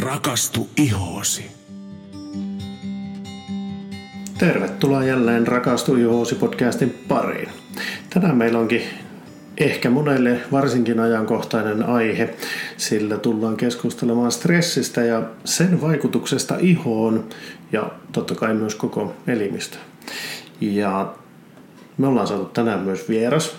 Rakastu ihoosi. Tervetuloa jälleen Rakastu ihoosi podcastin pariin. Tänään meillä onkin ehkä monelle varsinkin ajankohtainen aihe, sillä tullaan keskustelemaan stressistä ja sen vaikutuksesta ihoon ja totta kai myös koko elimistä. Ja me ollaan saatu tänään myös vieras.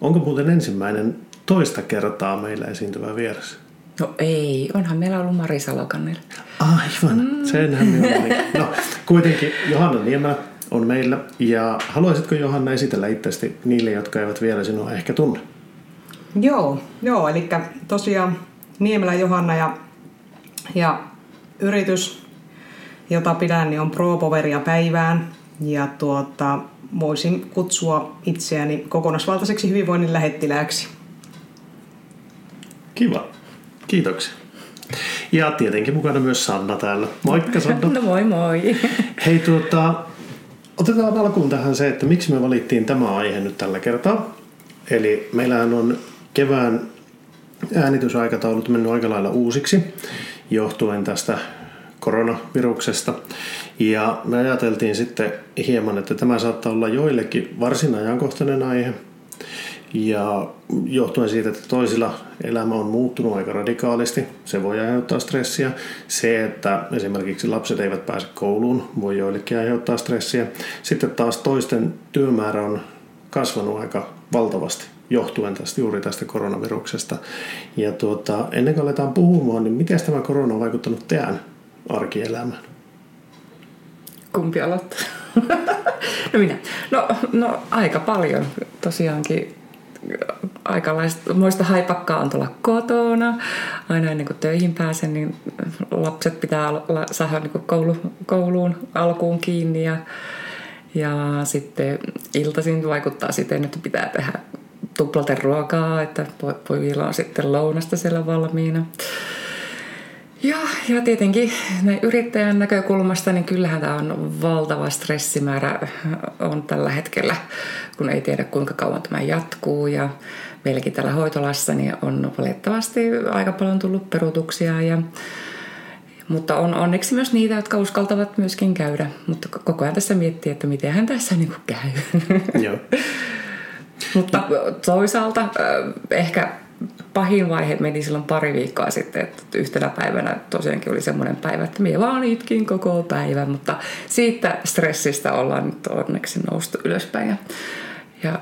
Onko muuten ensimmäinen toista kertaa meillä esiintyvä vieras? No ei, onhan meillä ollut Mari Salokannel. Aivan, mm. senhän me oli. No, kuitenkin Johanna Niemelä on meillä. Ja haluaisitko Johanna esitellä itseäsi niille, jotka eivät vielä sinua ehkä tunne? Joo, joo eli tosiaan Niemelä Johanna ja, ja yritys, jota pidän, niin on ProPoveria päivään. Ja tuota, voisin kutsua itseäni kokonaisvaltaiseksi hyvinvoinnin lähettilääksi. Kiva. Kiitoksia. Ja tietenkin mukana myös Sanna täällä. Moikka Sanna. No moi moi. Hei tuota, otetaan alkuun tähän se, että miksi me valittiin tämä aihe nyt tällä kertaa. Eli meillähän on kevään äänitysaikataulut mennyt aika lailla uusiksi johtuen tästä koronaviruksesta. Ja me ajateltiin sitten hieman, että tämä saattaa olla joillekin varsin ajankohtainen aihe, ja johtuen siitä, että toisilla elämä on muuttunut aika radikaalisti, se voi aiheuttaa stressiä. Se, että esimerkiksi lapset eivät pääse kouluun, voi joillekin aiheuttaa stressiä. Sitten taas toisten työmäärä on kasvanut aika valtavasti johtuen tästä, juuri tästä koronaviruksesta. Ja tuota, ennen kuin aletaan puhumaan, niin miten tämä korona on vaikuttanut teidän arkielämään? Kumpi aloittaa? no minä. No, no aika paljon tosiaankin aikalaista haipakkaa on tulla kotona. Aina ennen kuin töihin pääsen, niin lapset pitää saada niin kuin koulu, kouluun alkuun kiinni ja, ja sitten iltaisin vaikuttaa siten, että pitää tehdä tuplaten ruokaa, että pojilla on sitten lounasta siellä valmiina. Ja, ja tietenkin näin yrittäjän näkökulmasta, niin kyllähän tämä on valtava stressimäärä on tällä hetkellä, kun ei tiedä kuinka kauan tämä jatkuu. Ja meilläkin täällä hoitolassa niin on valitettavasti aika paljon tullut peruutuksia ja mutta on onneksi myös niitä, jotka uskaltavat myöskin käydä. Mutta koko ajan tässä miettii, että miten hän tässä niin käy. Joo. mutta toisaalta ehkä pahin vaihe meni silloin pari viikkoa sitten, että yhtenä päivänä tosiaankin oli semmoinen päivä, että minä vaan itkin koko päivän, mutta siitä stressistä ollaan nyt onneksi noustu ylöspäin ja, ja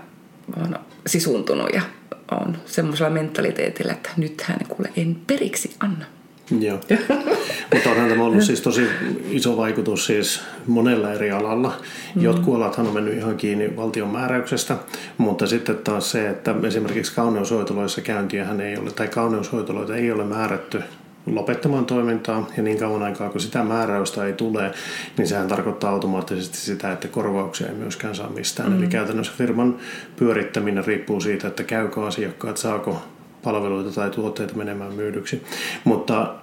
on sisuntunut ja on semmoisella mentaliteetillä, että nythän kuule en periksi anna. Joo. Mutta onhan tämä ollut siis tosi iso vaikutus siis monella eri alalla. Mm. Jotkut alathan on mennyt ihan kiinni valtion määräyksestä, mutta sitten taas se, että esimerkiksi kauneushoitoloissa käyntiähän ei ole, tai kauneushoitoloita ei ole määrätty lopettamaan toimintaa ja niin kauan aikaa kun sitä määräystä ei tule, niin sehän tarkoittaa automaattisesti sitä, että korvauksia ei myöskään saa mistään. Mm. Eli käytännössä firman pyörittäminen riippuu siitä, että käykö asiakkaat, saako palveluita tai tuotteita menemään myydyksi. Mutta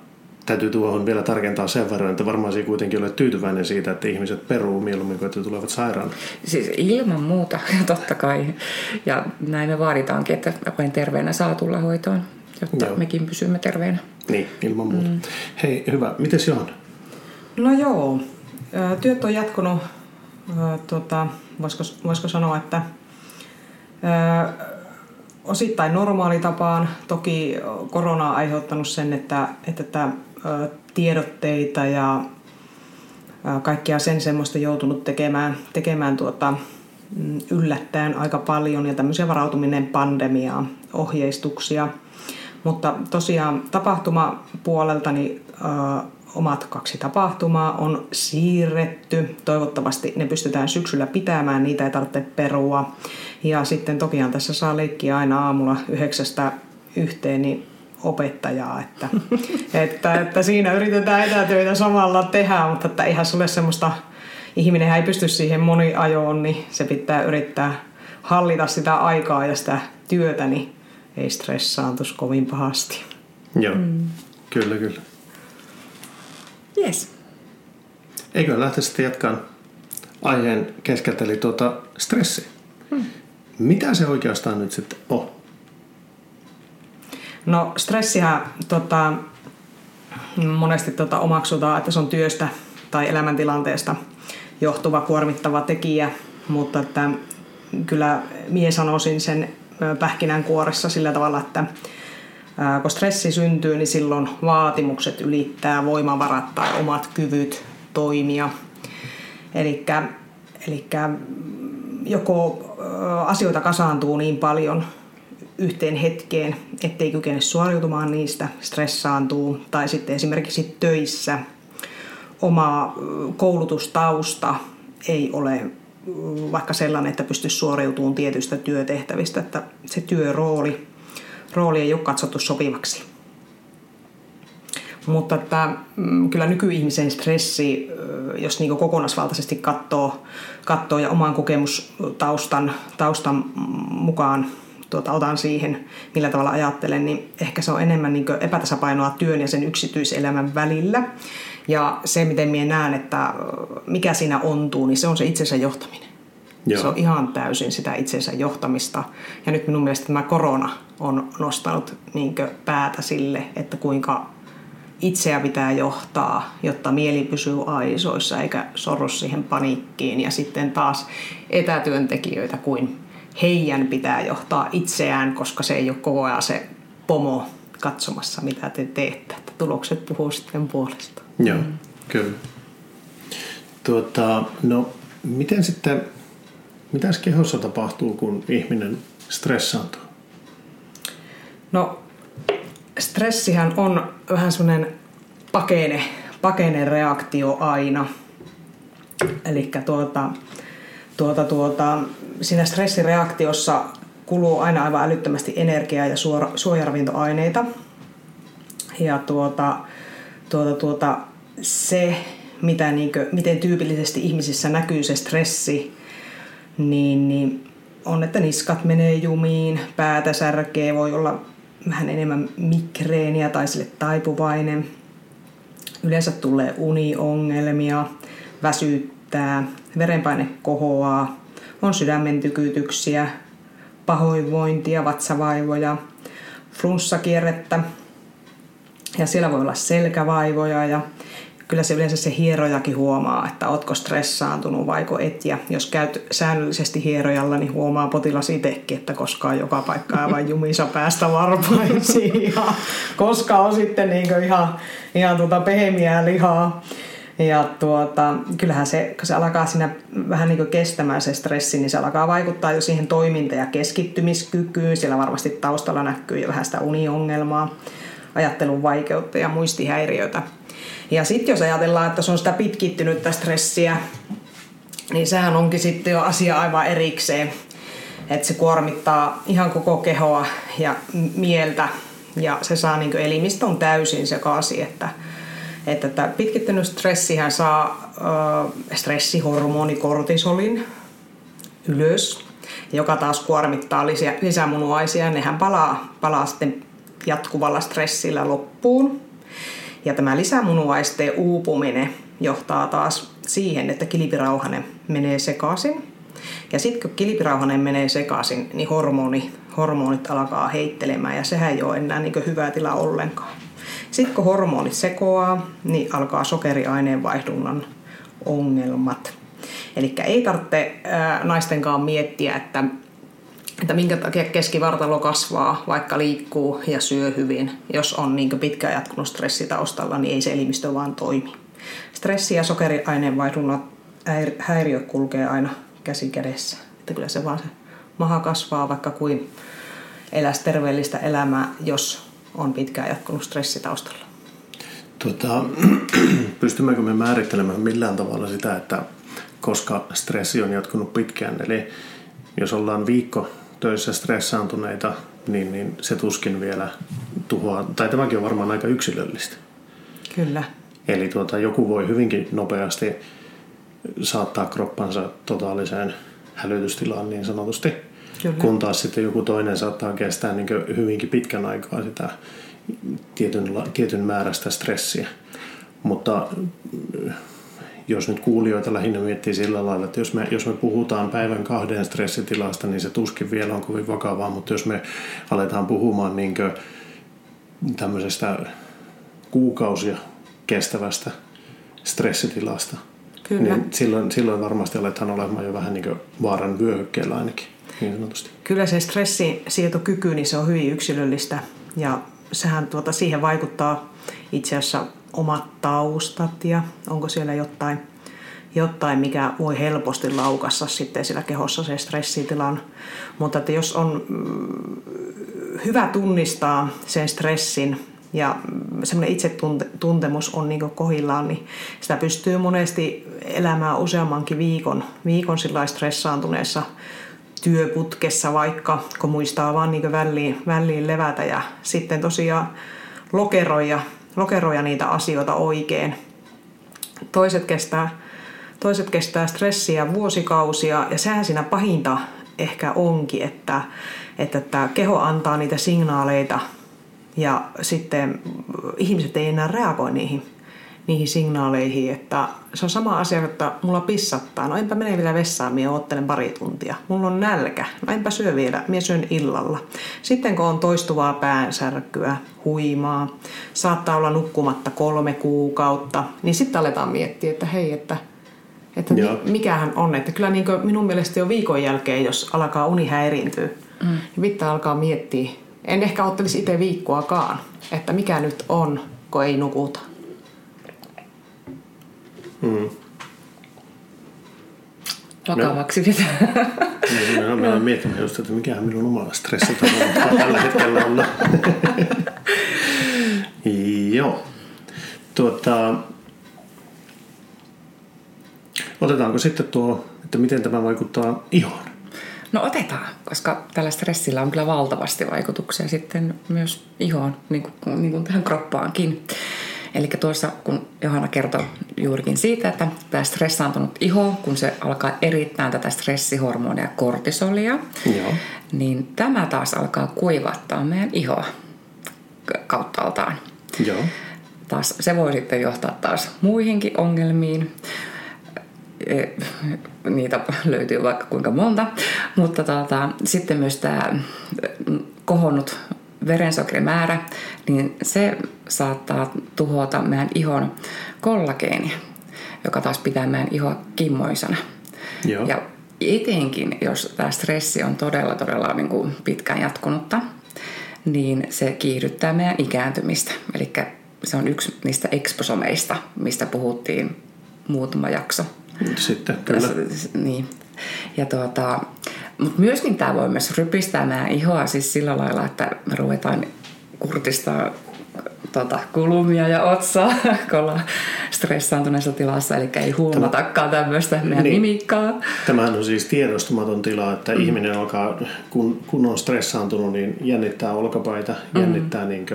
täytyy tuohon vielä tarkentaa sen verran, että varmaan siinä kuitenkin olet tyytyväinen siitä, että ihmiset peruu mieluummin kuin että tulevat sairaan. Siis ilman muuta, totta kai. Ja näin me vaaditaankin, että vain terveenä saa tulla hoitoon, jotta joo. mekin pysymme terveenä. Niin, ilman muuta. Mm. Hei, hyvä. Mites Johanna? No joo, työt on jatkunut, tota, voisiko, voisiko sanoa, että osittain normaalitapaan. Toki korona on aiheuttanut sen, että, että tiedotteita ja kaikkia sen semmoista joutunut tekemään, tekemään tuota, mm, yllättäen aika paljon ja tämmöisiä varautuminen pandemiaa, ohjeistuksia. Mutta tosiaan tapahtumapuolelta niin, omat kaksi tapahtumaa on siirretty. Toivottavasti ne pystytään syksyllä pitämään, niitä ei tarvitse perua. Ja sitten tokihan tässä saa leikkiä aina aamulla yhdeksästä yhteen niin opettajaa, että, että, että siinä yritetään etätöitä samalla tehdä, mutta että eihän se ole semmoista, ihminen ei pysty siihen moniajoon, niin se pitää yrittää hallita sitä aikaa ja sitä työtä, niin ei stressaantus kovin pahasti. Joo, mm. kyllä, kyllä. Yes. Eikö lähteä sitten jatkaan aiheen keskeltä, eli tuota stressi. Hmm. Mitä se oikeastaan nyt sitten on? No stressihän tota, monesti tota omaksutaan, että se on työstä tai elämäntilanteesta johtuva kuormittava tekijä, mutta että kyllä mie sanoisin sen pähkinän kuoressa sillä tavalla, että kun stressi syntyy, niin silloin vaatimukset ylittää voimavarat tai omat kyvyt toimia. Eli joko asioita kasaantuu niin paljon yhteen hetkeen, ettei kykene suoriutumaan niistä, stressaantuu, tai sitten esimerkiksi töissä oma koulutustausta ei ole vaikka sellainen, että pystyisi suoriutumaan tietystä työtehtävistä, että se työrooli rooli ei ole katsottu sopivaksi. Mutta että, mm, kyllä nykyihmisen stressi, jos niin kokonaisvaltaisesti katsoo, katsoo ja oman kokemustaustan taustan mukaan tuota, otan siihen, millä tavalla ajattelen, niin ehkä se on enemmän niin epätasapainoa työn ja sen yksityiselämän välillä. Ja se, miten minä näen, että mikä siinä ontuu, niin se on se itsensä johtaminen. Joo. Se on ihan täysin sitä itsensä johtamista. Ja nyt minun mielestä tämä korona on nostanut niin päätä sille, että kuinka itseä pitää johtaa, jotta mieli pysyy aisoissa eikä sorru siihen paniikkiin. Ja sitten taas etätyöntekijöitä kuin heidän pitää johtaa itseään, koska se ei ole koko ajan se pomo katsomassa, mitä te teette. Että tulokset puhuu sitten puolesta. Joo, mm. kyllä. Tuota, no, miten sitten, mitäs kehossa tapahtuu, kun ihminen stressaantuu? No, stressihän on vähän semmoinen pakene, pakene reaktio aina. Eli tuota, tuota, tuota, siinä stressireaktiossa kuluu aina aivan älyttömästi energiaa ja suojaravintoaineita. Ja tuota, tuota, tuota, se, mitä, niin kuin, miten tyypillisesti ihmisissä näkyy se stressi, niin, niin on, että niskat menee jumiin, päätä särkee, voi olla vähän enemmän migreeniä tai sille taipuvainen. Yleensä tulee uniongelmia, väsyttää, verenpaine kohoaa, on sydämen tykytyksiä, pahoinvointia, vatsavaivoja, flunssakierrettä ja siellä voi olla selkävaivoja ja kyllä se yleensä se hierojakin huomaa, että ootko stressaantunut vaiko et. Ja jos käyt säännöllisesti hierojalla, niin huomaa potilas itsekin, että koska joka paikka aivan jumissa päästä varpaisiin. Ja koska on sitten niin ihan, ihan tuota pehmiää lihaa. Ja tuota, kyllähän se, kun se alkaa siinä vähän niin kestämään se stressi, niin se alkaa vaikuttaa jo siihen toiminta- ja keskittymiskykyyn. Siellä varmasti taustalla näkyy jo vähän sitä uniongelmaa, ajattelun vaikeutta ja muistihäiriötä. Ja sitten jos ajatellaan, että se on sitä pitkittynyttä stressiä, niin sehän onkin sitten jo asia aivan erikseen. Että se kuormittaa ihan koko kehoa ja mieltä ja se saa niin elimistön täysin sekaisin, että, että tämä pitkittynyt stressihän saa ö, stressihormoni kortisolin ylös, joka taas kuormittaa lisä, lisämunuaisia nehän palaa, palaa sitten jatkuvalla stressillä loppuun. Ja tämä lisämunuaisteen uupuminen johtaa taas siihen, että kilpirauhanen menee sekaisin. Ja sitten kun kilpirauhanen menee sekaisin, niin hormoni, hormonit alkaa heittelemään ja sehän ei ole enää niin hyvä tila ollenkaan. Sitten kun hormonit sekoaa, niin alkaa sokeriaineenvaihdunnan ongelmat. Eli ei tarvitse naistenkaan miettiä, että että minkä takia keskivartalo kasvaa, vaikka liikkuu ja syö hyvin. Jos on niin pitkään jatkunut stressi taustalla, niin ei se elimistö vaan toimi. Stressi ja sokeriaineenvaihdunnan häiriö kulkee aina käsi kädessä. Että kyllä se vaan se maha kasvaa, vaikka kuin eläisi terveellistä elämää, jos on pitkään jatkunut stressi taustalla. Tota, pystymmekö me määrittelemään millään tavalla sitä, että koska stressi on jatkunut pitkään, eli jos ollaan viikko töissä stressaantuneita, niin, niin se tuskin vielä tuhoaa, tai tämäkin on varmaan aika yksilöllistä. Kyllä. Eli tuota, joku voi hyvinkin nopeasti saattaa kroppansa totaaliseen hälytystilaan niin sanotusti, Kyllä. kun taas sitten joku toinen saattaa kestää niin hyvinkin pitkän aikaa sitä tietyn, tietyn määrästä stressiä. Mutta jos nyt kuulijoita lähinnä miettii sillä lailla, että jos me, jos me puhutaan päivän kahden stressitilasta, niin se tuskin vielä on kovin vakavaa, mutta jos me aletaan puhumaan niin tämmöisestä kuukausia kestävästä stressitilasta. Kyllä. Niin silloin, silloin varmasti aletaan olemaan jo vähän niin vaaran vyöhykkeellä ainakin, niin sanotusti. Kyllä se stressisietokyky, niin se on hyvin yksilöllistä ja sehän tuota, siihen vaikuttaa itse asiassa omat taustat ja onko siellä jotain, jotain, mikä voi helposti laukassa sitten sillä kehossa se stressitilan. Mutta että jos on mm, hyvä tunnistaa sen stressin ja semmoinen itsetuntemus on niin kohillaan, niin sitä pystyy monesti elämään useammankin viikon, viikon stressaantuneessa työputkessa vaikka, kun muistaa vaan niin väliin, väliin levätä ja sitten tosiaan lokeroja, lokeroja niitä asioita oikein. Toiset kestää, toiset kestää stressiä vuosikausia ja sehän siinä pahinta ehkä onkin, että, että tämä keho antaa niitä signaaleita ja sitten ihmiset ei enää reagoi niihin niihin signaaleihin, että se on sama asia, että mulla pissattaa. No enpä mene vielä vessaan, minä ottelen pari tuntia. Mulla on nälkä. No enpä syö vielä, minä syön illalla. Sitten kun on toistuvaa päänsärkyä, huimaa, saattaa olla nukkumatta kolme kuukautta, niin sitten aletaan miettiä, että hei, että että mikähän on. Että kyllä niin minun mielestä jo viikon jälkeen, jos alkaa uni häiriintyä, mm. niin pitää alkaa miettiä. En ehkä ottelisi itse viikkoakaan, että mikä nyt on, kun ei nukuta. Mm. Vakavaksi pitää. Niin, mä, mä mietin just, että mikähän minun omalla stressitasolla tällä hetkellä on. Joo. Tuota, otetaanko sitten tuo, että miten tämä vaikuttaa ihoon? No otetaan, koska tällä stressillä on kyllä valtavasti vaikutuksia sitten myös ihoon, niin kuin, niin kuin tähän kroppaankin. Eli tuossa, kun Johanna kertoi juurikin siitä, että tämä stressaantunut iho, kun se alkaa erittää tätä stressihormonia kortisolia, Joo. niin tämä taas alkaa kuivattaa meidän ihoa kauttaaltaan. Joo. Taas, se voi sitten johtaa taas muihinkin ongelmiin. E, niitä löytyy vaikka kuinka monta, mutta tuota, sitten myös tämä kohonnut verensokerimäärä, niin se saattaa tuhota meidän ihon kollageenia, joka taas pitää meidän ihoa kimmoisena. Joo. Ja etenkin, jos tämä stressi on todella, todella niin kuin pitkään jatkunutta, niin se kiihdyttää meidän ikääntymistä. Eli se on yksi niistä eksposomeista, mistä puhuttiin muutama jakso. Sitten, kyllä. Niin. Ja tuota, mutta myöskin tämä voi myös rypistää meidän ihoa siis sillä lailla, että me ruvetaan kurtistaa tota, kulumia ja otsaa, kun ollaan stressaantuneessa tilassa, eli ei huomatakaan tämmöistä meidän niin. mimikkaa. Tämähän on siis tiedostamaton tila, että mm. ihminen alkaa, kun, kun on stressaantunut, niin jännittää olkapaita, mm. jännittää niin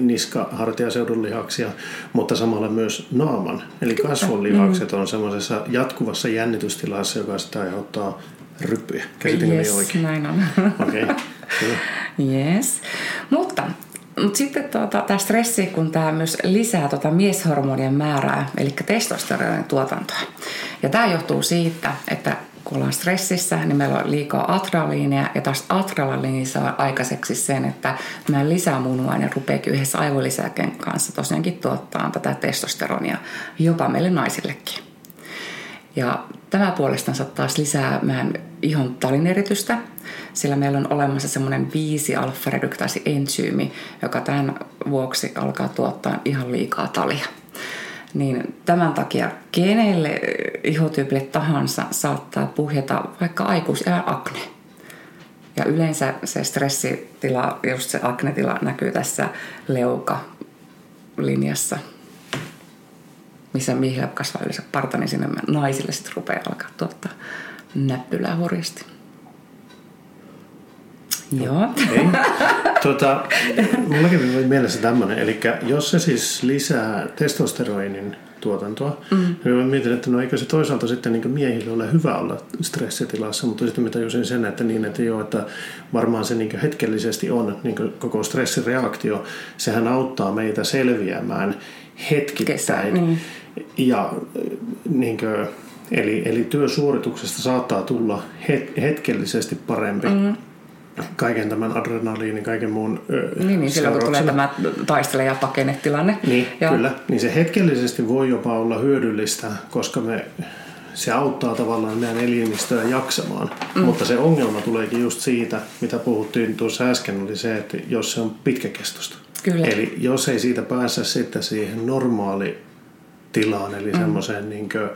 niska, hartiaseudun lihaksia, mutta samalla myös naaman. Eli kasvonlihakset mm. on semmoisessa jatkuvassa jännitystilassa, joka sitä aiheuttaa ryppyjä. Käsitinkö yes, oikein? näin on. Okei, okay. Yes. Mutta mutta sitten tuota, tämä stressi, kun tämä myös lisää tuota mieshormonien määrää, eli testosteronin tuotantoa. Ja tämä johtuu siitä, että kun ollaan stressissä, niin meillä on liikaa adrenaliinia ja taas adrenaliini saa aikaiseksi sen, että meidän lisämunuaine rupeakin yhdessä aivolisäkeen kanssa tosiaankin tuottaa tätä testosteronia jopa meille naisillekin. Ja tämä puolestansa taas lisää meidän ihon talineritystä, sillä meillä on olemassa semmoinen 5 alfa entsyymi, joka tämän vuoksi alkaa tuottaa ihan liikaa talia. Niin tämän takia kenelle ihotyypille tahansa saattaa puhjeta vaikka aikuisiän akne. Ja yleensä se stressitila, just se aknetila näkyy tässä leuka-linjassa missä miehillä kasvaa yleensä parta, niin sinne naisille sitten rupeaa alkaa tuottaa näppylää hurjasti. Joo. Okay. Tuota, mullakin oli mielessä tämmöinen, eli jos se siis lisää testosteroinin tuotantoa, mm. niin mä mietin, että no eikö se toisaalta sitten niin miehille ole hyvä olla stressitilassa, mutta sitten mä tajusin sen, että niin, että joo, että varmaan se niin hetkellisesti on niin koko stressireaktio, sehän auttaa meitä selviämään hetkittäin. Kesä, niin ja niin kuin, eli, eli työsuorituksesta saattaa tulla het, hetkellisesti parempi. Mm. kaiken tämän adrenaliinin, kaiken muun ö, Niin, niin silloin kun tulee tämä taistele- ja pakennetilanne. Niin, ja, kyllä. Niin se hetkellisesti voi jopa olla hyödyllistä, koska me, se auttaa tavallaan meidän elimistöä jaksamaan. Mm. Mutta se ongelma tuleekin just siitä, mitä puhuttiin tuossa äsken, oli se, että jos se on pitkäkestoista. Kyllä. Eli jos ei siitä päässä sitten siihen normaali tilaan, eli mm. semmoiseen niin kuin,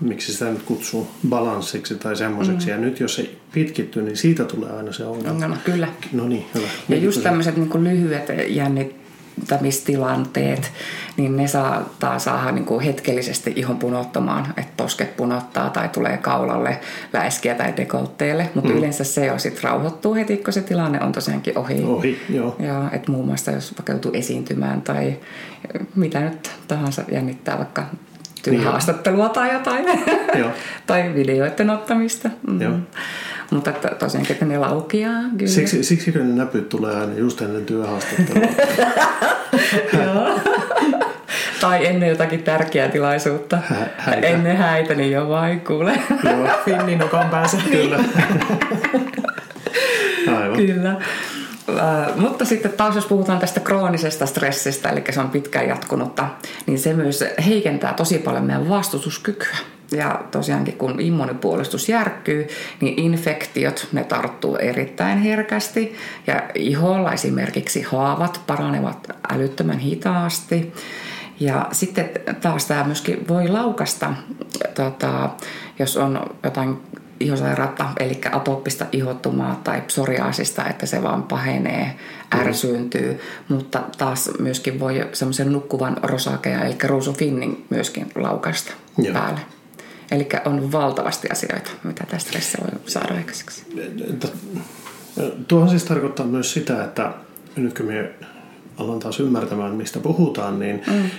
miksi sitä nyt kutsuu, balanssiksi tai semmoiseksi. Mm. Ja nyt jos se pitkittyy, niin siitä tulee aina se ongelma. Ongelma, kyllä. No niin, hyvä. Ja just tämmöiset niin lyhyet jännittämistilanteet, niin ne saattaa saada niin kuin hetkellisesti ihon punottamaan, että posket punottaa tai tulee kaulalle läiskiä tai dekoltteelle, mutta mm. yleensä se jo sitten rauhoittuu heti, kun se tilanne on tosiaankin ohi. Ohi, joo. Ja että muun muassa jos vaikka joutuu esiintymään tai mitä nyt tahansa jännittää vaikka työhaastattelua tai jotain. Joo. tai videoiden ottamista. Mm. Joo. Mutta että tosiaankin, että ne laukeaa. Kyllä. Siksi, siksi ne näpyt tulee aina just ennen työhaastattelua. Joo. tai ennen jotakin tärkeää tilaisuutta. Hä- häitä. Ennen häitä, niin jo vai kuule. Joo, Finninukan päässä. kyllä. Aivan. Kyllä. Äh, mutta sitten taas jos puhutaan tästä kroonisesta stressistä, eli se on pitkään jatkunutta, niin se myös heikentää tosi paljon meidän vastustuskykyä. Ja tosiaankin kun immunipuolustus järkkyy, niin infektiot, ne tarttuu erittäin herkästi. Ja iholla esimerkiksi haavat paranevat älyttömän hitaasti. Ja sitten taas tämä myöskin voi laukasta, tota, jos on jotain ihosairautta, eli atooppista ihottumaa tai psoriaasista, että se vaan pahenee, ärsyyntyy, mutta taas myöskin voi semmoisen nukkuvan rosakea, eli ruusufinnin myöskin laukasta Joo. päälle. Eli on valtavasti asioita, mitä tästä stressiä voi saada aikaiseksi. Tuohon siis tarkoittaa myös sitä, että nyt kun me alan taas ymmärtämään, mistä puhutaan, niin mm.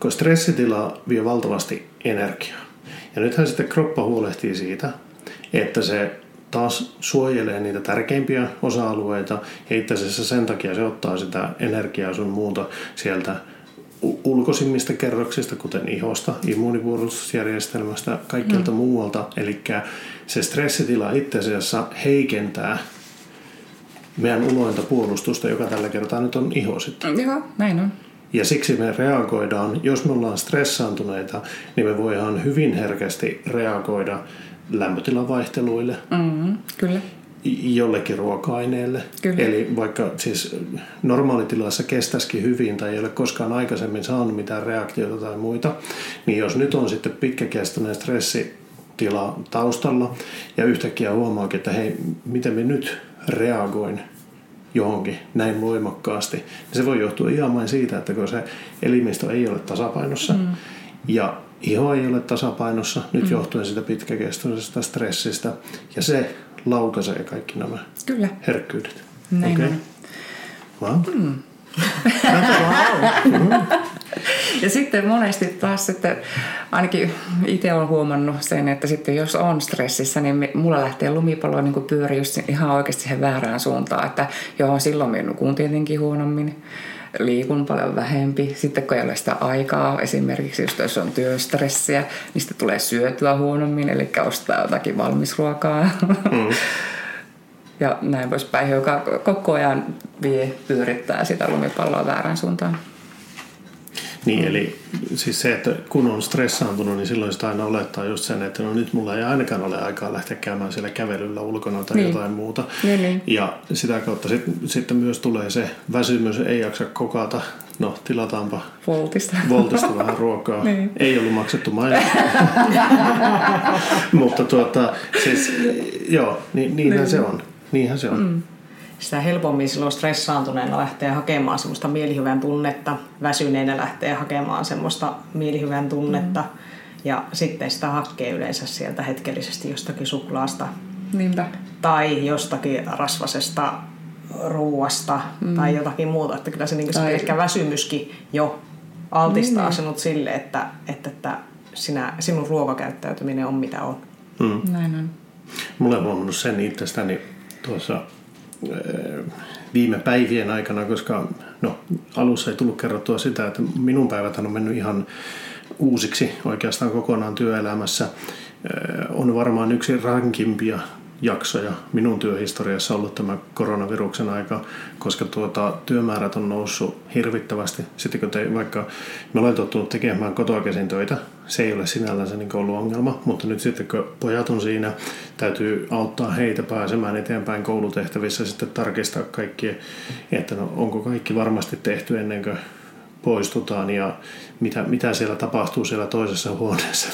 kun stressitila vie valtavasti energiaa. Ja nythän sitten kroppa huolehtii siitä, että se taas suojelee niitä tärkeimpiä osa-alueita ja itse asiassa sen takia se ottaa sitä energiaa sun muuta sieltä ulkoisimmista kerroksista, kuten ihosta, immuunipuolustusjärjestelmästä, kaikkialta mm. muualta. Eli se stressitila itse asiassa heikentää meidän ulointa puolustusta, joka tällä kertaa nyt on iho sitten. Joo, näin on. Ja siksi me reagoidaan, jos me ollaan stressaantuneita, niin me voidaan hyvin herkästi reagoida lämpötilan vaihteluille, Mm, kyllä. Jollekin ruoka-aineelle. Kyllä. Eli vaikka siis normaalitilassa kestäisikin hyvin tai ei ole koskaan aikaisemmin saanut mitään reaktioita tai muita, niin jos nyt on sitten pitkäkestoinen stressitila taustalla ja yhtäkkiä huomaakin, että hei, miten me nyt reagoin johonkin näin voimakkaasti, niin se voi johtua ihan vain siitä, että kun se elimistö ei ole tasapainossa mm. ja iho ei ole tasapainossa, nyt mm. johtuen sitä pitkäkestoisesta stressistä, ja se laukaisee kaikki nämä Kyllä. herkkyydet. Näin Okei. on. Wow. Mm. Ja sitten monesti taas sitten, ainakin itse olen huomannut sen, että sitten jos on stressissä, niin mulla lähtee lumipallo niin pyöri just ihan oikeasti siihen väärään suuntaan. Että joo, silloin minä nukun tietenkin huonommin, liikun paljon vähempi. Sitten kun ei ole sitä aikaa, esimerkiksi just jos on työstressiä, niin sitten tulee syötyä huonommin, eli ostaa jotakin valmisruokaa. Mm. Ja näin poispäin, joka koko ajan vie, pyörittää sitä lumipalloa väärään suuntaan. Niin, eli siis se, että kun on stressaantunut, niin silloin sitä aina olettaa just sen, että no nyt mulla ei ainakaan ole aikaa lähteä käymään siellä kävelyllä ulkona tai Niin. jotain muuta. Niin, niin. Ja sitä kautta sit, sitten myös tulee se väsymys, ei jaksa kokata. No, tilataanpa Voltista. Voltista vähän ruokaa. Niin. Ei ollut maksettu maino. Mutta tuota, siis joo, niin, niinhän Niin. se on. Niinhän se on. Mm. Sitä helpommin silloin stressaantuneena lähtee hakemaan semmoista mielihyvän tunnetta. Väsyneenä lähtee hakemaan semmoista mielihyvän tunnetta. Ja sitten sitä hakee yleensä sieltä hetkellisesti jostakin suklaasta Niinpä. tai jostakin rasvasesta ruuasta mm. tai jotakin muuta. Että kyllä se, niin se Tai- ehkä väsymyskin jo altistaa Niin. sinut sille, että, että, että sinä, sinun ruokakäyttäytyminen on mitä on. Mm. Näin on. Mulla on huomannut sen itsestäni tuossa viime päivien aikana, koska no, alussa ei tullut kerrottua sitä, että minun päiväthän on mennyt ihan uusiksi oikeastaan kokonaan työelämässä. Äh, On varmaan yksi rankimpia jaksoja minun työhistoriassa ollut tämä koronaviruksen aika, koska tuota, työmäärät on noussut hirvittävästi. Sitten kun te, vaikka me olen tottunut tekemään kotoa käsin töitä, se ei ole sinällänsä niin ollut ongelma, mutta nyt sitten kun pojat on siinä, täytyy auttaa heitä pääsemään eteenpäin koulutehtävissä sitten tarkistaa kaikki, että no, onko kaikki varmasti tehty ennen kuin poistutaan ja mitä, mitä siellä tapahtuu siellä toisessa huoneessa.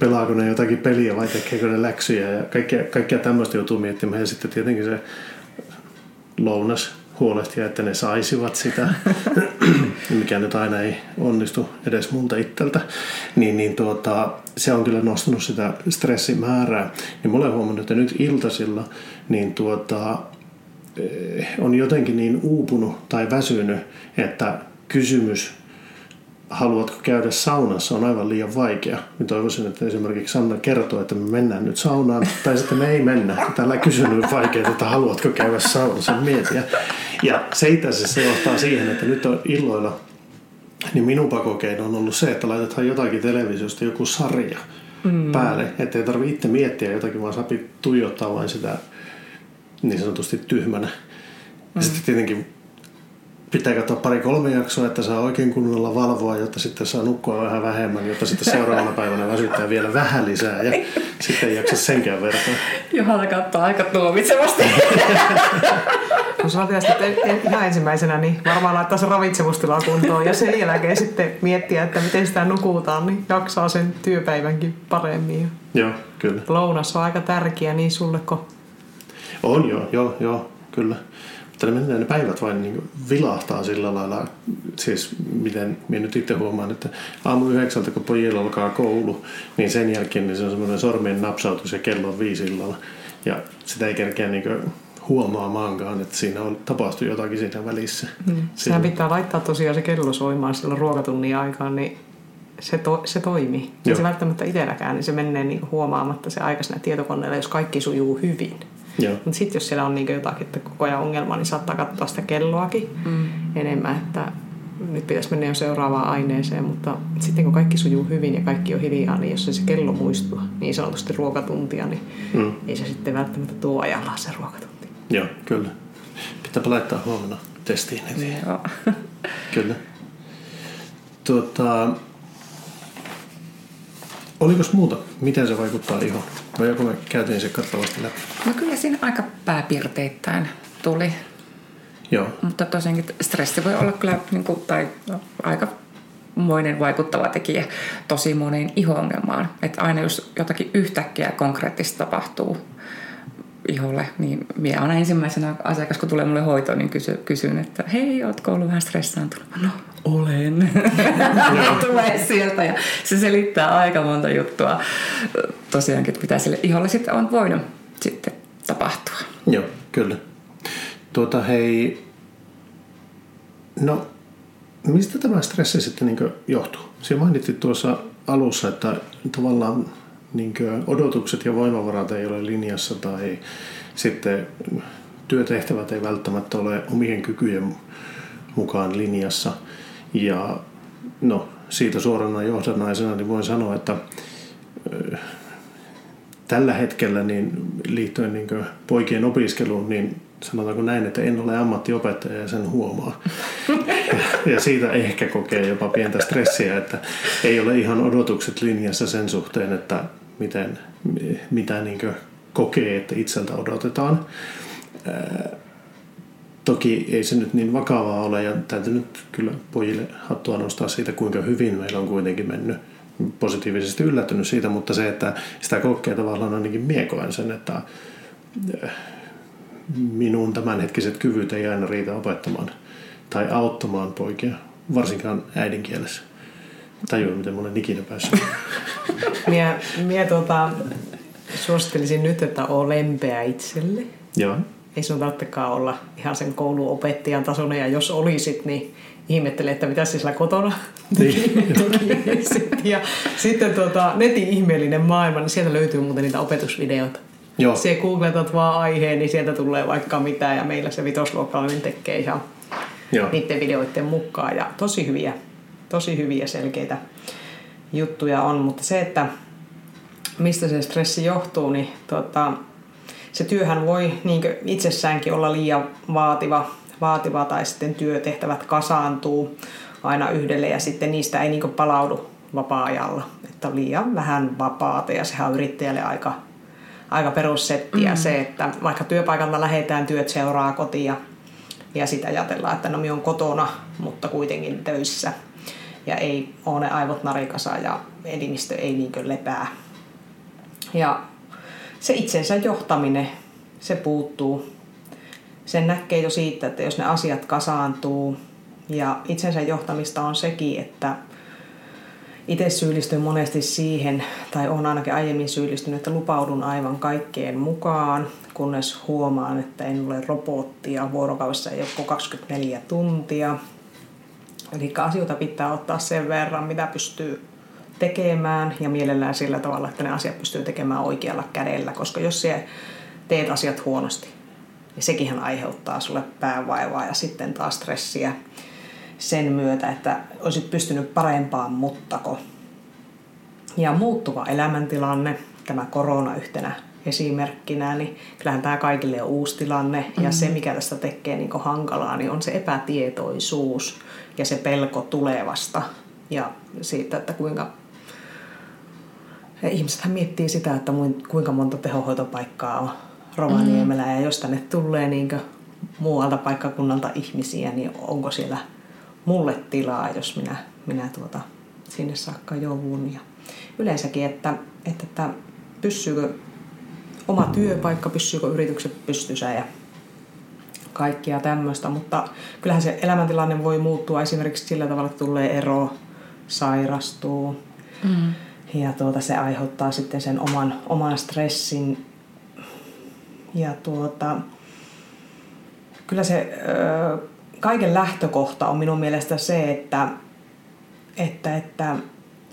Pelaako ne jotakin peliä vai tekeekö ne läksyjä ja kaikkea, kaikkea tämmöistä joutuu miettimään. Ja sitten tietenkin se lounas huolehtia, että ne saisivat sitä, mikä nyt aina ei onnistu edes multa itseltä, niin, niin tuota, se on kyllä nostanut sitä stressimäärää. Niin mä olen huomannut, että nyt iltasilla niin tuota, eh, on jotenkin niin uupunut tai väsynyt, että kysymys, haluatko käydä saunassa, on aivan liian vaikea. Mä toivoisin, että esimerkiksi Sanna kertoo, että me mennään nyt saunaan, tai sitten me ei mennä. Tällä kysymys on vaikea, että haluatko käydä saunassa, mietiä. Ja se itse asiassa johtaa siihen, että nyt on illoilla, niin minun pakokeino on ollut se, että laitetaan jotakin televisiosta, joku sarja mm. päälle, ettei tarvitse itse miettiä jotakin, vaan saa tuijottaa vain sitä niin sanotusti tyhmänä. Mm. sitten tietenkin pitää katsoa pari-kolme jaksoa, että saa oikein kunnolla valvoa, jotta sitten saa nukkua vähän vähemmän, jotta sitten seuraavana päivänä väsyttää vielä vähän lisää ja sitten ei jaksa senkään verran. Johanna katsoo aika tuomitsevasti. Kun sä sitten ihan ensimmäisenä, niin varmaan laittaa se ravitsemustila kuntoon ja sen jälkeen sitten miettiä, että miten sitä nukutaan, niin jaksaa sen työpäivänkin paremmin. Joo, kyllä. Lounas on aika tärkeä niin sulle kuin... On joo, joo, joo, kyllä. Ne, ne päivät vain niin vilahtaa sillä lailla, siis miten minä nyt itse huomaan, että aamu yhdeksältä kun pojilla alkaa koulu, niin sen jälkeen niin se on semmoinen sormien napsautus ja kello on viisi illalla. Ja sitä ei kerkeä niin huomaamaankaan, että siinä on tapahtunut jotakin siinä välissä. Mm. Sehän pitää laittaa tosiaan se kello soimaan silloin ruokatunnin aikaan, niin se, to, se toimii. Ei se välttämättä itselläkään, niin se menee niin huomaamatta se aika siinä tietokoneella, jos kaikki sujuu hyvin. Mutta sitten jos siellä on niin jotakin että koko ajan ongelma, niin saattaa katsoa sitä kelloakin mm. enemmän, että nyt pitäisi mennä jo seuraavaan aineeseen, mutta sitten kun kaikki sujuu hyvin ja kaikki on hiljaa, niin jos se kello muistuu niin sanotusti ruokatuntia, niin mm. ei se sitten välttämättä tuo ajallaan se ruokatunti. Joo, kyllä. Pitääpä laittaa huomenna testiin heti. Joo. kyllä. Tuota, oliko muuta? Miten se vaikuttaa ihoon? Vai joku me käytiin se kattavasti läpi? No kyllä siinä aika pääpiirteittäin tuli. Joo. Mutta tosiaankin stressi voi olla kyllä niin kuin, tai aika moinen vaikuttava tekijä tosi moneen iho-ongelmaan. Että aina jos jotakin yhtäkkiä konkreettista tapahtuu iholle, niin minä aina ensimmäisenä asiakas, kun tulee mulle hoitoon, niin kysy, kysyn, että hei, ootko ollut vähän stressaantunut? No, olen. tulee sieltä ja se selittää aika monta juttua tosiaankin, mitä sille iholle sitten on voinut sitten tapahtua. Joo, kyllä. Tuota hei, no mistä tämä stressi sitten niin johtuu? Siinä mainitsit tuossa alussa, että tavallaan niin odotukset ja voimavarat ei ole linjassa tai sitten työtehtävät ei välttämättä ole omien kykyjen mukaan linjassa. Ja no, siitä suorana johdannaisena niin voin sanoa, että tällä hetkellä niin liittyen niin poikien opiskeluun, niin sanotaanko näin, että en ole ammattiopettaja ja sen huomaa. Ja, siitä ehkä kokee jopa pientä stressiä, että ei ole ihan odotukset linjassa sen suhteen, että miten, mitä niin kokee, että itseltä odotetaan. Toki ei se nyt niin vakavaa ole ja täytyy nyt kyllä pojille hattua nostaa siitä, kuinka hyvin meillä on kuitenkin mennyt positiivisesti yllättynyt siitä, mutta se, että sitä kokee tavallaan ainakin miekoen sen, että minun tämänhetkiset kyvyt ei aina riitä opettamaan tai auttamaan poikia, varsinkaan äidinkielessä. Tajua, miten olen ikinä päässyt. Mie, mie tuota, suosittelisin nyt, että ole lempeä itselle. Joo. Ei sun tarvitsekaan olla ihan sen kouluopettajan tasoinen, ja jos olisit, niin ihmettele, että mitä sillä kotona niin. ja sitten tuota, netin ihmeellinen maailma, niin sieltä löytyy muuten niitä opetusvideoita. Joo. Se googletat vaan aiheen, niin sieltä tulee vaikka mitä, ja meillä se vitosluokkalainen tekee ihan Joo. niiden videoiden mukaan. Ja tosi hyviä, tosi hyviä selkeitä juttuja on, mutta se, että mistä se stressi johtuu, niin tuota, se työhän voi niin itsessäänkin olla liian vaativa, vaativa tai sitten työtehtävät kasaantuu aina yhdelle ja sitten niistä ei niin palaudu vapaa-ajalla. Että on liian vähän vapaata ja sehän on yrittäjälle aika, aika perussettiä mm. se, että vaikka työpaikalla lähetään, työt seuraa kotia ja sitä ajatellaan, että no minä on kotona, mutta kuitenkin töissä ja ei ole ne aivot narikasa ja elimistö ei niin lepää. Ja se itsensä johtaminen, se puuttuu. Sen näkee jo siitä, että jos ne asiat kasaantuu ja itsensä johtamista on sekin, että itse syyllistyn monesti siihen, tai on ainakin aiemmin syyllistynyt, että lupaudun aivan kaikkeen mukaan, kunnes huomaan, että en ole robottia. Vuorokaudessa ei ole 24 tuntia. Eli asioita pitää ottaa sen verran, mitä pystyy tekemään ja mielellään sillä tavalla, että ne asiat pystyy tekemään oikealla kädellä, koska jos sä teet asiat huonosti, niin sekin aiheuttaa sulle päävaivaa ja sitten taas stressiä sen myötä, että olisit pystynyt parempaan, muttako. Ja muuttuva elämäntilanne, tämä korona yhtenä esimerkkinä, niin kyllähän tämä kaikille on uusi tilanne. Mm-hmm. Ja se, mikä tästä tekee niin hankalaa, niin on se epätietoisuus ja se pelko tulevasta. Ja siitä, että kuinka ja ihmisethän miettii sitä, että kuinka monta tehohoitopaikkaa on Rovaniemellä mm. ja jos tänne tulee niin muualta paikkakunnalta ihmisiä, niin onko siellä mulle tilaa, jos minä, minä tuota, sinne saakka joudun. Ja yleensäkin, että, että, että pysyykö oma työpaikka, pysyykö yritykset pystyssä ja kaikkia tämmöistä, mutta kyllähän se elämäntilanne voi muuttua esimerkiksi sillä tavalla, että tulee ero, sairastuu, mm ja tuota, se aiheuttaa sitten sen oman, oman stressin. Ja tuota, kyllä se ö, kaiken lähtökohta on minun mielestä se, että, että, että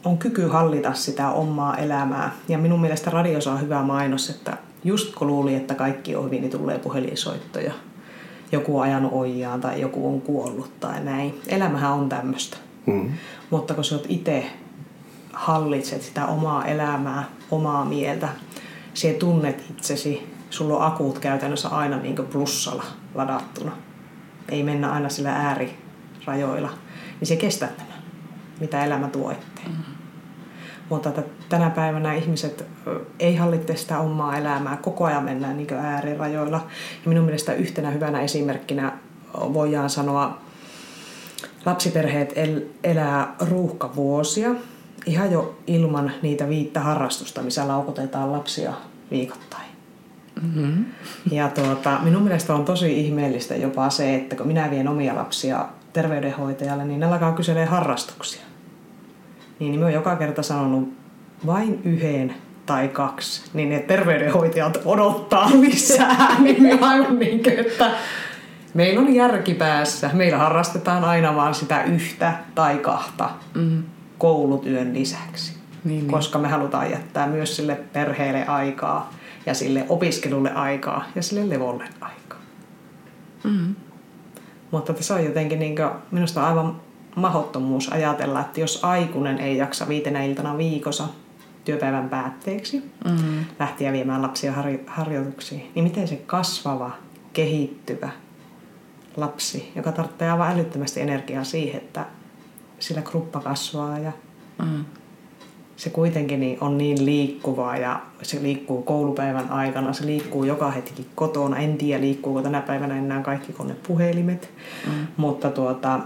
on kyky hallita sitä omaa elämää. Ja minun mielestä radiossa on hyvä mainos, että just kun luuli, että kaikki on hyvin, niin tulee puhelinsoittoja. Joku on ajanut ojaan tai joku on kuollut tai näin. Elämähän on tämmöistä. Mm. Mutta kun sä oot itse hallitset sitä omaa elämää, omaa mieltä, se tunnet itsesi, sulla on akut käytännössä aina niin plussalla ladattuna. Ei mennä aina sillä äärirajoilla. Niin se kestää tämä, mitä elämä tuo. Mutta että tänä päivänä ihmiset ei hallitse sitä omaa elämää. Koko ajan mennään niin äärirajoilla. Ja minun mielestä yhtenä hyvänä esimerkkinä voidaan sanoa, lapsiperheet el- elää ruuhkavuosia ihan jo ilman niitä viittä harrastusta, missä laukotetaan lapsia viikoittain. Mm-hmm. Ja tuota, minun mielestä on tosi ihmeellistä jopa se, että kun minä vien omia lapsia terveydenhoitajalle, niin ne alkaa kyselee harrastuksia. Niin, niin mä oon joka kerta sanonut vain yhden tai kaksi, niin ne terveydenhoitajat odottaa lisää. niin aivan niin kuin, että meillä on järki päässä. Meillä harrastetaan aina vaan sitä yhtä tai kahta. Mm koulutyön lisäksi. Niin, niin. koska me halutaan jättää myös sille perheelle aikaa ja sille opiskelulle aikaa ja sille levolle aikaa. Mm-hmm. Mutta se on jotenkin niin kuin, minusta aivan mahottomuus ajatella, että jos aikuinen ei jaksa viitenä iltana viikossa työpäivän päätteeksi mm-hmm. lähteä viemään lapsia har- harjoituksiin, niin miten se kasvava, kehittyvä lapsi, joka tarvitsee aivan älyttömästi energiaa siihen, että sillä kruppa kasvaa ja mm. se kuitenkin niin on niin liikkuvaa ja se liikkuu koulupäivän aikana, se liikkuu joka hetki kotona. En tiedä liikkuuko tänä päivänä enää kaikki konepuhelimet, mm. mutta tuota,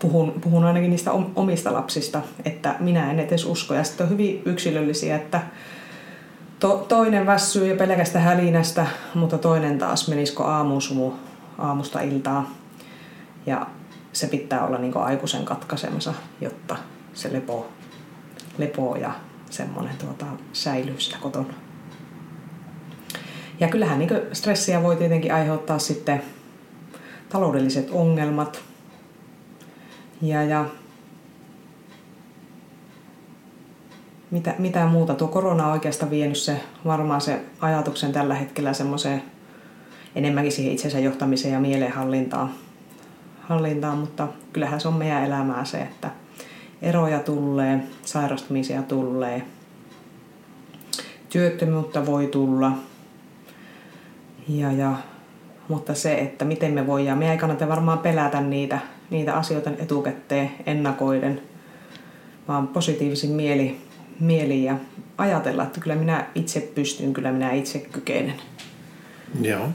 puhun, puhun ainakin niistä omista lapsista, että minä en edes usko. Ja sitten on hyvin yksilöllisiä, että to, toinen väsyy jo pelkästä hälinästä, mutta toinen taas menisikö aamusumu aamusta iltaa. Ja se pitää olla niin aikuisen katkaisemassa, jotta se lepo, lepo ja semmoinen tuota, säilyy sitä kotona. Ja kyllähän niin stressiä voi tietenkin aiheuttaa sitten taloudelliset ongelmat. Ja, ja mitä, mitä muuta. Tuo korona on oikeastaan vienyt se varmaan se ajatuksen tällä hetkellä semmoiseen enemmänkin siihen itsensä johtamiseen ja mielenhallintaan. Hallintaan, mutta kyllähän se on meidän elämää se, että eroja tulee, sairastumisia tulee, työttömyyttä voi tulla. Ja, ja, mutta se, että miten me voidaan, me ei kannata varmaan pelätä niitä, niitä asioita etukäteen ennakoiden, vaan positiivisin mieli, mieli ja ajatella, että kyllä minä itse pystyn, kyllä minä itse kykenen. Joo.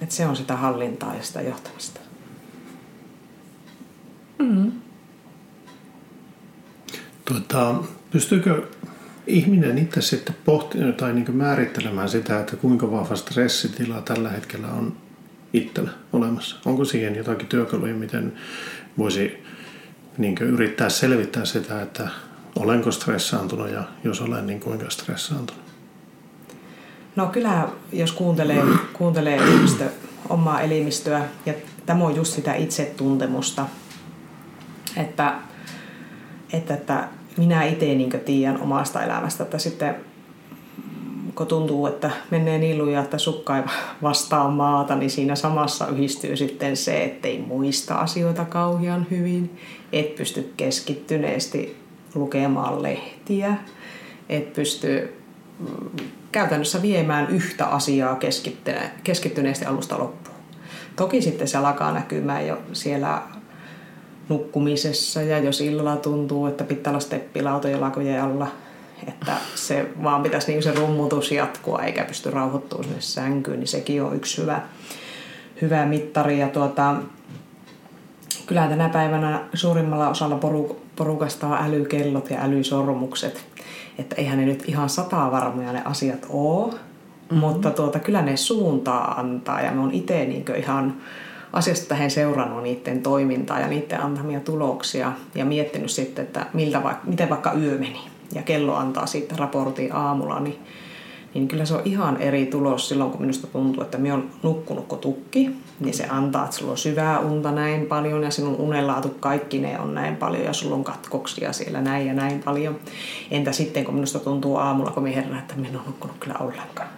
Että se on sitä hallintaa ja sitä johtamista. Tuota, pystyykö ihminen itse sitten pohtimaan tai niin määrittelemään sitä, että kuinka vahva stressitila tällä hetkellä on itsellä olemassa? Onko siihen jotakin työkaluja, miten voisi niin yrittää selvittää sitä, että olenko stressaantunut ja jos olen, niin kuinka stressaantunut? No kyllä, jos kuuntelee, kuuntelee elimistö, omaa elimistöä, ja tämä on just sitä itsetuntemusta, että, että, että minä itse niin tiedän omasta elämästä, että sitten kun tuntuu, että menee niin lujaa, että sukka ei vastaa maata, niin siinä samassa yhdistyy sitten se, että ei muista asioita kauhean hyvin, et pysty keskittyneesti lukemaan lehtiä, et pysty mm, käytännössä viemään yhtä asiaa keskittyneesti alusta loppuun. Toki sitten se alkaa näkymään jo siellä nukkumisessa ja jos illalla tuntuu, että pitää olla steppilauta jalkojen alla, että se vaan pitäisi niin se rummutus jatkua eikä pysty rauhoittumaan sinne sänkyyn, niin sekin on yksi hyvä, hyvä mittari. Ja tuota, kyllä tänä päivänä suurimmalla osalla porukasta on älykellot ja älysormukset. Että eihän ne nyt ihan sataa varmoja ne asiat ole, mm-hmm. mutta tuota, kyllä ne suuntaa antaa ja me on itse niin ihan asiasta tähän seurannut niiden toimintaa ja niiden antamia tuloksia ja miettinyt sitten, että miltä vaikka, miten vaikka yö meni ja kello antaa siitä raportin aamulla, niin, niin kyllä se on ihan eri tulos silloin, kun minusta tuntuu, että minä on nukkunut kuin tukki, niin se antaa, että sulla on syvää unta näin paljon ja sinun unenlaatu kaikki ne on näin paljon ja sulla on katkoksia siellä näin ja näin paljon. Entä sitten, kun minusta tuntuu aamulla, kun minä herään, että minä ole nukkunut kyllä ollenkaan.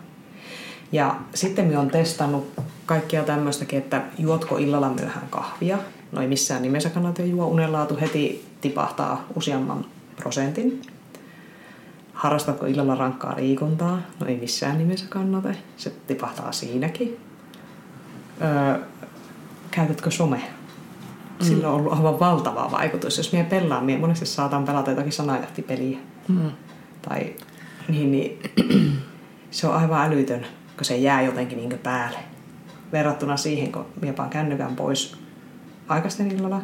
Ja sitten minä olen testannut kaikkia tämmöistäkin, että juotko illalla myöhään kahvia. No ei missään nimessä kannata juo. Unenlaatu heti tipahtaa useamman prosentin. Harrastatko illalla rankkaa liikuntaa? No ei missään nimessä kannata. Se tipahtaa siinäkin. Öö, käytätkö somea? Sillä on ollut aivan valtava vaikutus. Jos minä pelaan, minä monesti saatan pelata jotakin sanajahtipeliä. Mm. Tai niin, niin se on aivan älytön, kun se jää jotenkin niin päälle verrattuna siihen, kun jopa kännykän pois aikaisten illalla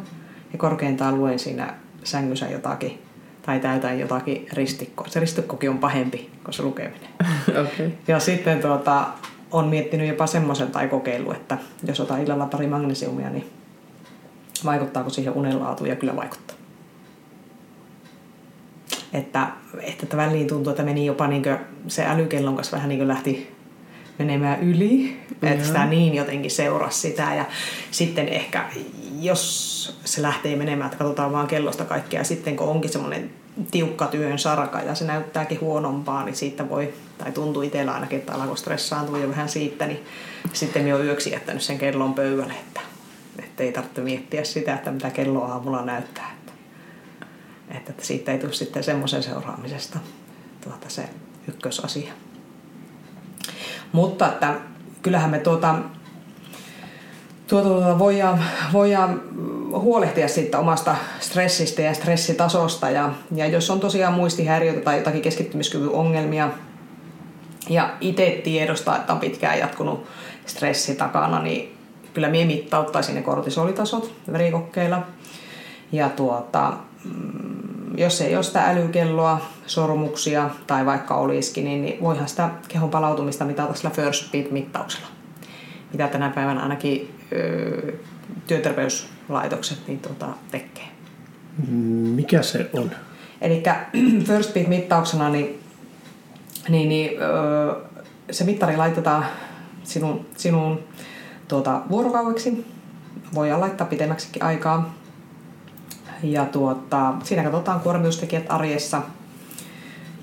ja korkeintaan luen siinä sängyssä jotakin tai täytän jotakin ristikkoa. Se ristikkokin on pahempi kuin se lukeminen. okay. Ja sitten tuota, on miettinyt jopa semmoisen tai kokeillut, että jos otan illalla pari magnesiumia, niin vaikuttaako siihen unenlaatuun ja kyllä vaikuttaa. Että, että väliin tuntuu, että meni jopa niin se älykellon kanssa vähän niin lähti menemään yli, mm-hmm. että sitä niin jotenkin seurasi sitä ja sitten ehkä jos se lähtee menemään, että katsotaan vaan kellosta kaikkea ja sitten kun onkin semmoinen tiukka työn sarka ja se näyttääkin huonompaa, niin siitä voi, tai tuntuu itsellä ainakin, että alkoi stressaantua jo vähän siitä, niin sitten minä olen yöksi jättänyt sen kellon pöydälle, että, että ei tarvitse miettiä sitä, että mitä kello aamulla näyttää. Että, että siitä ei tule sitten semmoisen seuraamisesta tuota, se ykkösasia. Mutta että kyllähän me tuota, tuota, tuota voidaan, voidaan huolehtia siitä omasta stressistä ja stressitasosta. Ja, ja jos on tosiaan muistihäiriöitä tai jotakin keskittymiskyvyn ongelmia ja itse tiedostaa, että on pitkään jatkunut stressi takana, niin kyllä minä mittauttaisin ne kortisolitasot verikokkeilla. Ja tuota, mm, jos ei ole sitä älykelloa, sormuksia tai vaikka olisikin, niin, niin voihan sitä kehon palautumista mitata sillä first beat-mittauksella. Mitä tänä päivänä ainakin ö, työterveyslaitokset niin tuota, tekee. Mikä se on? Eli first beat-mittauksena niin, niin, niin ö, se mittari laitetaan sinun, sinun tuota, vuorokaudeksi. Voidaan laittaa pitemmäksikin aikaa. Ja tuota, siinä katsotaan kuormitustekijät arjessa –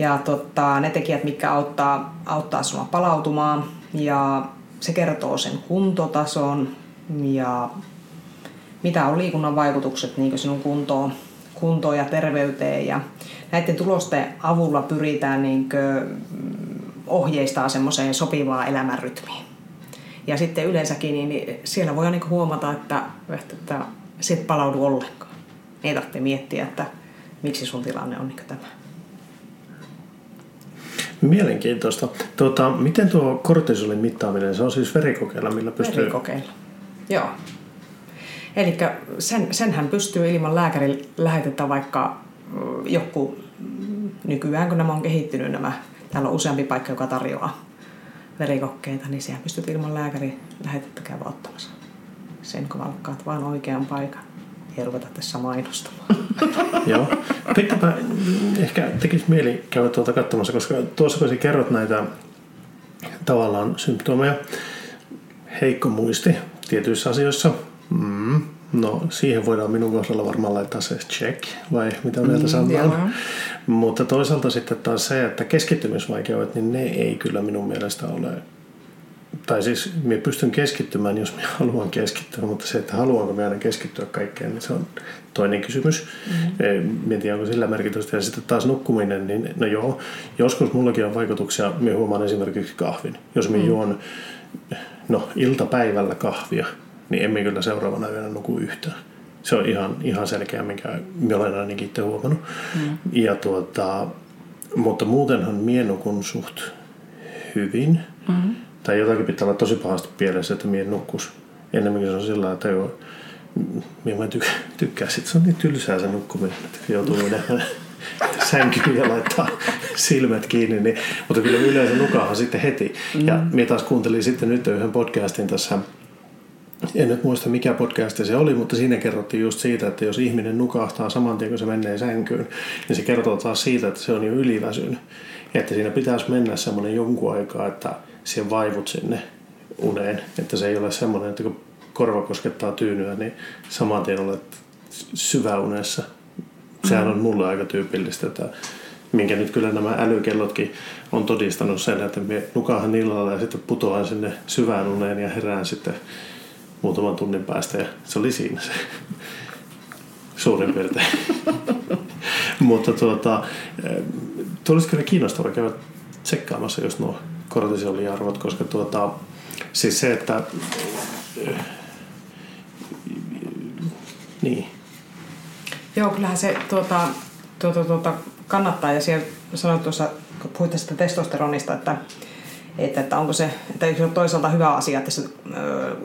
ja tota, ne tekijät, mitkä auttaa, auttaa sinua palautumaan ja se kertoo sen kuntotason ja mitä on liikunnan vaikutukset niin sinun kuntoon, kuntoon ja terveyteen. Ja näiden tulosten avulla pyritään niin ohjeistaa semmoiseen sopivaan elämänrytmiin. Ja sitten yleensäkin, niin, siellä voi niin huomata, että, että, että se palaudu ollenkaan. Ei tarvitse miettiä, että miksi sun tilanne on niin tämä. Mielenkiintoista. Tuota, miten tuo kortisolin mittaaminen, se on siis verikokeilla, millä pystyy... Verikokeilla, joo. Eli sen, senhän pystyy ilman lääkärin lähetetä vaikka joku, nykyään kun nämä on kehittynyt nämä, täällä on useampi paikka, joka tarjoaa verikokkeita, niin siellä pystyt ilman lääkärin lähetettä käydä ottamassa. Sen kun valkkaat vaan oikean paikan. Ei ruveta tässä mainostamaan. Joo. Pitääpä ehkä tekisi mieli käydä tuolta katsomassa, koska tuossa kun kerrot näitä tavallaan symptomeja, heikko muisti tietyissä asioissa, mm, no siihen voidaan minun kohdalla varmaan laittaa se check, vai mitä mieltä mm, sanotaan. Mutta toisaalta sitten taas se, että keskittymisvaikeudet, niin ne ei kyllä minun mielestä ole tai siis minä pystyn keskittymään, jos minä haluan keskittyä, mutta se, että haluanko minä aina keskittyä kaikkeen, niin se on toinen kysymys. Mm-hmm. Mietin, onko sillä merkitystä. Ja sitten taas nukkuminen, niin no joo, joskus mullakin on vaikutuksia. Minä huomaan esimerkiksi kahvin. Jos minä mm-hmm. juon no, iltapäivällä kahvia, niin emme kyllä seuraavana yönä nuku yhtään. Se on ihan, ihan selkeä, minkä minä olen ainakin itse huomannut. Mm. Ja tuota, mutta muutenhan minä nukun suht hyvin. Mm-hmm tai jotakin pitää olla tosi pahasti pielessä, että mie nukkus. Ennemminkin se on sillä että joo, minä tykkää, tykkää. Sitten se on niin tylsää se nukkuminen, että joutuu menemään sänkyyn ja laittaa silmät kiinni. Niin, mutta kyllä yleensä nukahan sitten heti. Mm. Ja minä taas kuuntelin sitten nyt yhden podcastin tässä en nyt muista mikä podcast se oli, mutta siinä kerrottiin just siitä, että jos ihminen nukahtaa saman tien kun se menee sänkyyn, niin se kertoo taas siitä, että se on jo yliväsynyt. Että siinä pitäisi mennä semmoinen jonkun aikaa, että siihen vaivut sinne uneen. Että se ei ole semmoinen, että kun korva koskettaa tyynyä, niin saman tien olet syväunessa. Sehän on mulle aika tyypillistä, että minkä nyt kyllä nämä älykellotkin on todistanut sen, että me nukahan illalla ja sitten putoan sinne syvään uneen ja herään sitten muutaman tunnin päästä ja se oli siinä se suurin piirtein. Mutta tuota, tulisi kyllä kiinnostavaa käydä tsekkaamassa just nuo kortisoliarvot, koska tuota, siis se, että niin. Joo, kyllähän se tuota, tuota, tuota, kannattaa ja siellä sanoit tuossa, kun puhuit tästä testosteronista, että, että, että onko se, että se on toisaalta hyvä asia, että se ö,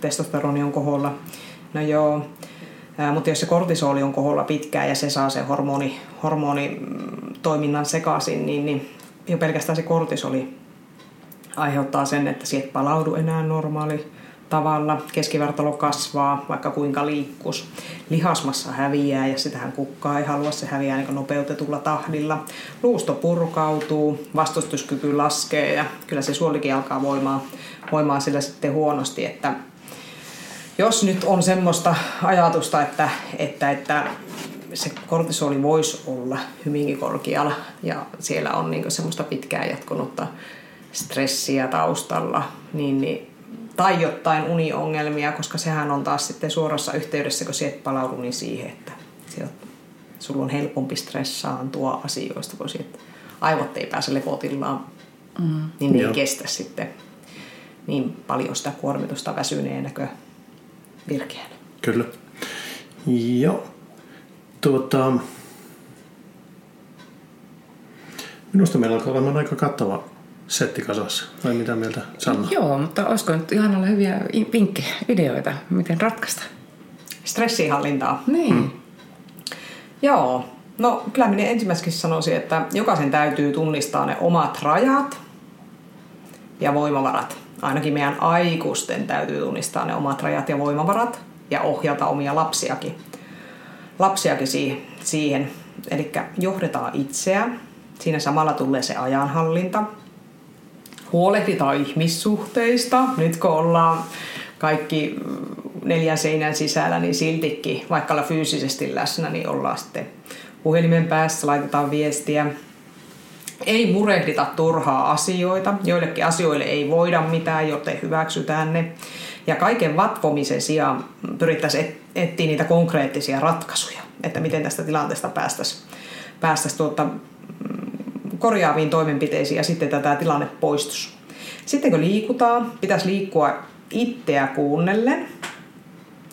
testosteroni on koholla. No joo, mutta jos se kortisoli on koholla pitkään ja se saa sen hormoni, hormonitoiminnan sekaisin, niin, niin jo pelkästään se kortisoli aiheuttaa sen, että sieltä palaudu enää normaali tavalla. Keskivartalo kasvaa, vaikka kuinka liikkus. Lihasmassa häviää ja sitähän kukkaa ei halua, se häviää niin nopeutetulla tahdilla. Luusto purkautuu, vastustuskyky laskee ja kyllä se suolikin alkaa voimaa, voimaa sillä sitten huonosti, että jos nyt on semmoista ajatusta, että, että, että se kortisoli voisi olla hyvinkin korkealla ja siellä on niin semmoista pitkään jatkunutta stressiä taustalla, niin, niin, tai jotain uniongelmia, koska sehän on taas sitten suorassa yhteydessä, kun sieltä palaudu niin siihen, että sieltä, sulla on helpompi stressaantua asioista, kun sieltä aivot ei pääse lepotillaan, mm. niin ne Joo. ei kestä sitten niin paljon sitä kuormitusta väsyneenä kuin virkeänä. Kyllä. Joo. Tuota, minusta meillä alkaa olemaan aika kattava setti kasassa, vai mitä mieltä Sanna? Joo, mutta olisiko nyt ihan olla hyviä vinkkejä, ideoita, miten ratkaista? Stressihallintaa. Niin. Hmm. Joo, no kyllä minä ensimmäiseksi sanoisin, että jokaisen täytyy tunnistaa ne omat rajat ja voimavarat. Ainakin meidän aikuisten täytyy tunnistaa ne omat rajat ja voimavarat ja ohjata omia lapsiakin, lapsiakin siihen. Eli johdetaan itseä. Siinä samalla tulee se ajanhallinta, huolehditaan ihmissuhteista. Nyt kun ollaan kaikki neljän seinän sisällä, niin siltikin, vaikka ollaan fyysisesti läsnä, niin ollaan sitten puhelimen päässä, laitetaan viestiä. Ei murehdita turhaa asioita. Joillekin asioille ei voida mitään, joten hyväksytään ne. Ja kaiken vatvomisen sijaan pyrittäisiin etsiä niitä konkreettisia ratkaisuja, että miten tästä tilanteesta päästäisiin päästäisi tuota korjaaviin toimenpiteisiin ja sitten tätä tilanne poistus. Sitten kun liikutaan, pitäisi liikkua itseä kuunnellen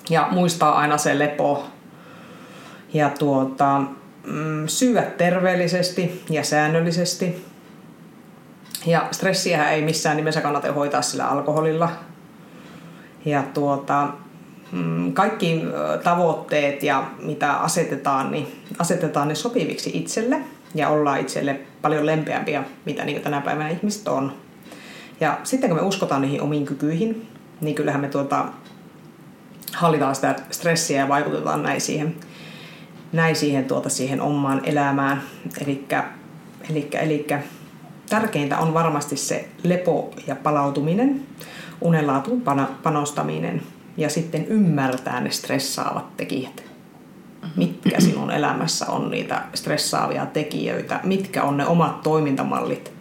ja muistaa aina se lepo ja tuota, mm, syödä terveellisesti ja säännöllisesti. Ja stressiä ei missään nimessä kannata hoitaa sillä alkoholilla. Ja tuota, mm, kaikki tavoitteet ja mitä asetetaan, niin asetetaan ne sopiviksi itselle ja ollaan itselle paljon lempeämpiä, mitä niin tänä päivänä ihmiset on. Ja sitten kun me uskotaan niihin omiin kykyihin, niin kyllähän me tuota, hallitaan sitä stressiä ja vaikutetaan näin siihen, näin siihen, tuota, siihen omaan elämään. Elikkä tärkeintä on varmasti se lepo ja palautuminen, unenlaatuun panostaminen ja sitten ymmärtää ne stressaavat tekijät. Mitkä sinun elämässä on niitä stressaavia tekijöitä, mitkä on ne omat toimintamallit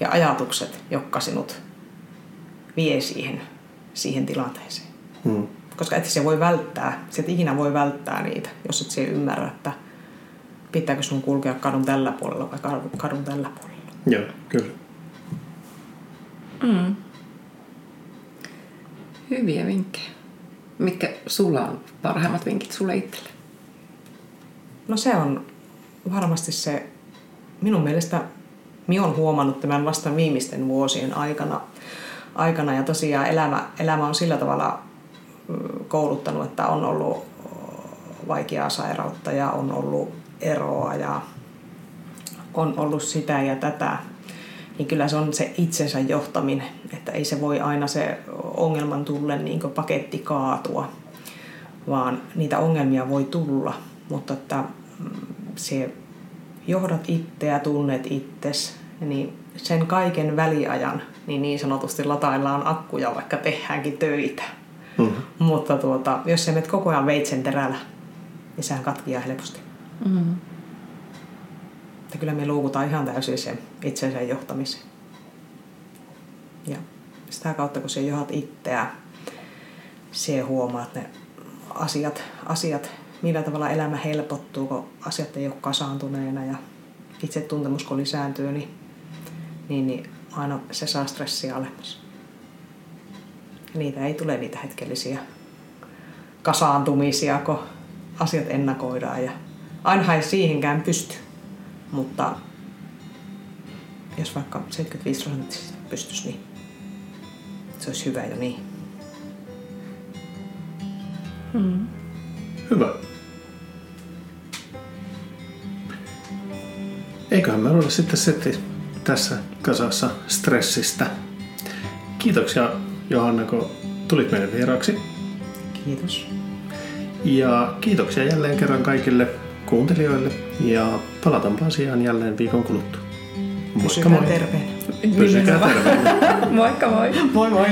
ja ajatukset, jotka sinut vie siihen, siihen tilanteeseen. Hmm. Koska et se voi välttää, se et ikinä voi välttää niitä, jos et se ymmärrä, että pitääkö sinun kulkea kadun tällä puolella vai kadun tällä puolella. Joo, kyllä. Mm. Hyviä vinkkejä. Mitkä sulla on parhaimmat vinkit sulle itselle? No se on varmasti se, minun mielestä minä olen huomannut tämän vasta viimeisten vuosien aikana, aikana ja tosiaan elämä, elämä on sillä tavalla kouluttanut, että on ollut vaikeaa sairautta ja on ollut eroa ja on ollut sitä ja tätä, niin kyllä se on se itsensä johtaminen, että ei se voi aina se ongelman tulle niin paketti kaatua, vaan niitä ongelmia voi tulla, mutta että mm, se johdat itseä, tunnet itses, niin sen kaiken väliajan niin niin sanotusti lataillaan akkuja, vaikka tehdäänkin töitä. Mm-hmm. Mutta tuota, jos sä menet koko ajan veitsen terällä, niin sehän katkiaa helposti. Mm-hmm. Kyllä me luukutaan ihan täysin sen itsensä johtamiseen. Ja sitä kautta, kun sä johat itseä, se huomaat ne asiat, asiat, millä tavalla elämä helpottuu, kun asiat ei ole kasaantuneena ja itse tuntemus kun lisääntyy, niin, niin, niin aina se saa stressiä alemmas. Niitä ei tule niitä hetkellisiä kasaantumisia, kun asiat ennakoidaan ja aina ei siihenkään pysty. Mutta jos vaikka 75 prosenttisesti pystyisi, niin se olisi hyvä jo niin. Hmm. Hyvä. Eiköhän me ole sitten setti tässä kasassa stressistä. Kiitoksia Johanna, kun tulit meidän vieraaksi. Kiitos. Ja kiitoksia jälleen kerran kaikille kuuntelijoille ja palataanpa asiaan jälleen viikon kuluttua. Moikka moi. terveenä. Pysykää terveenä. Moikka moi. Moi moi.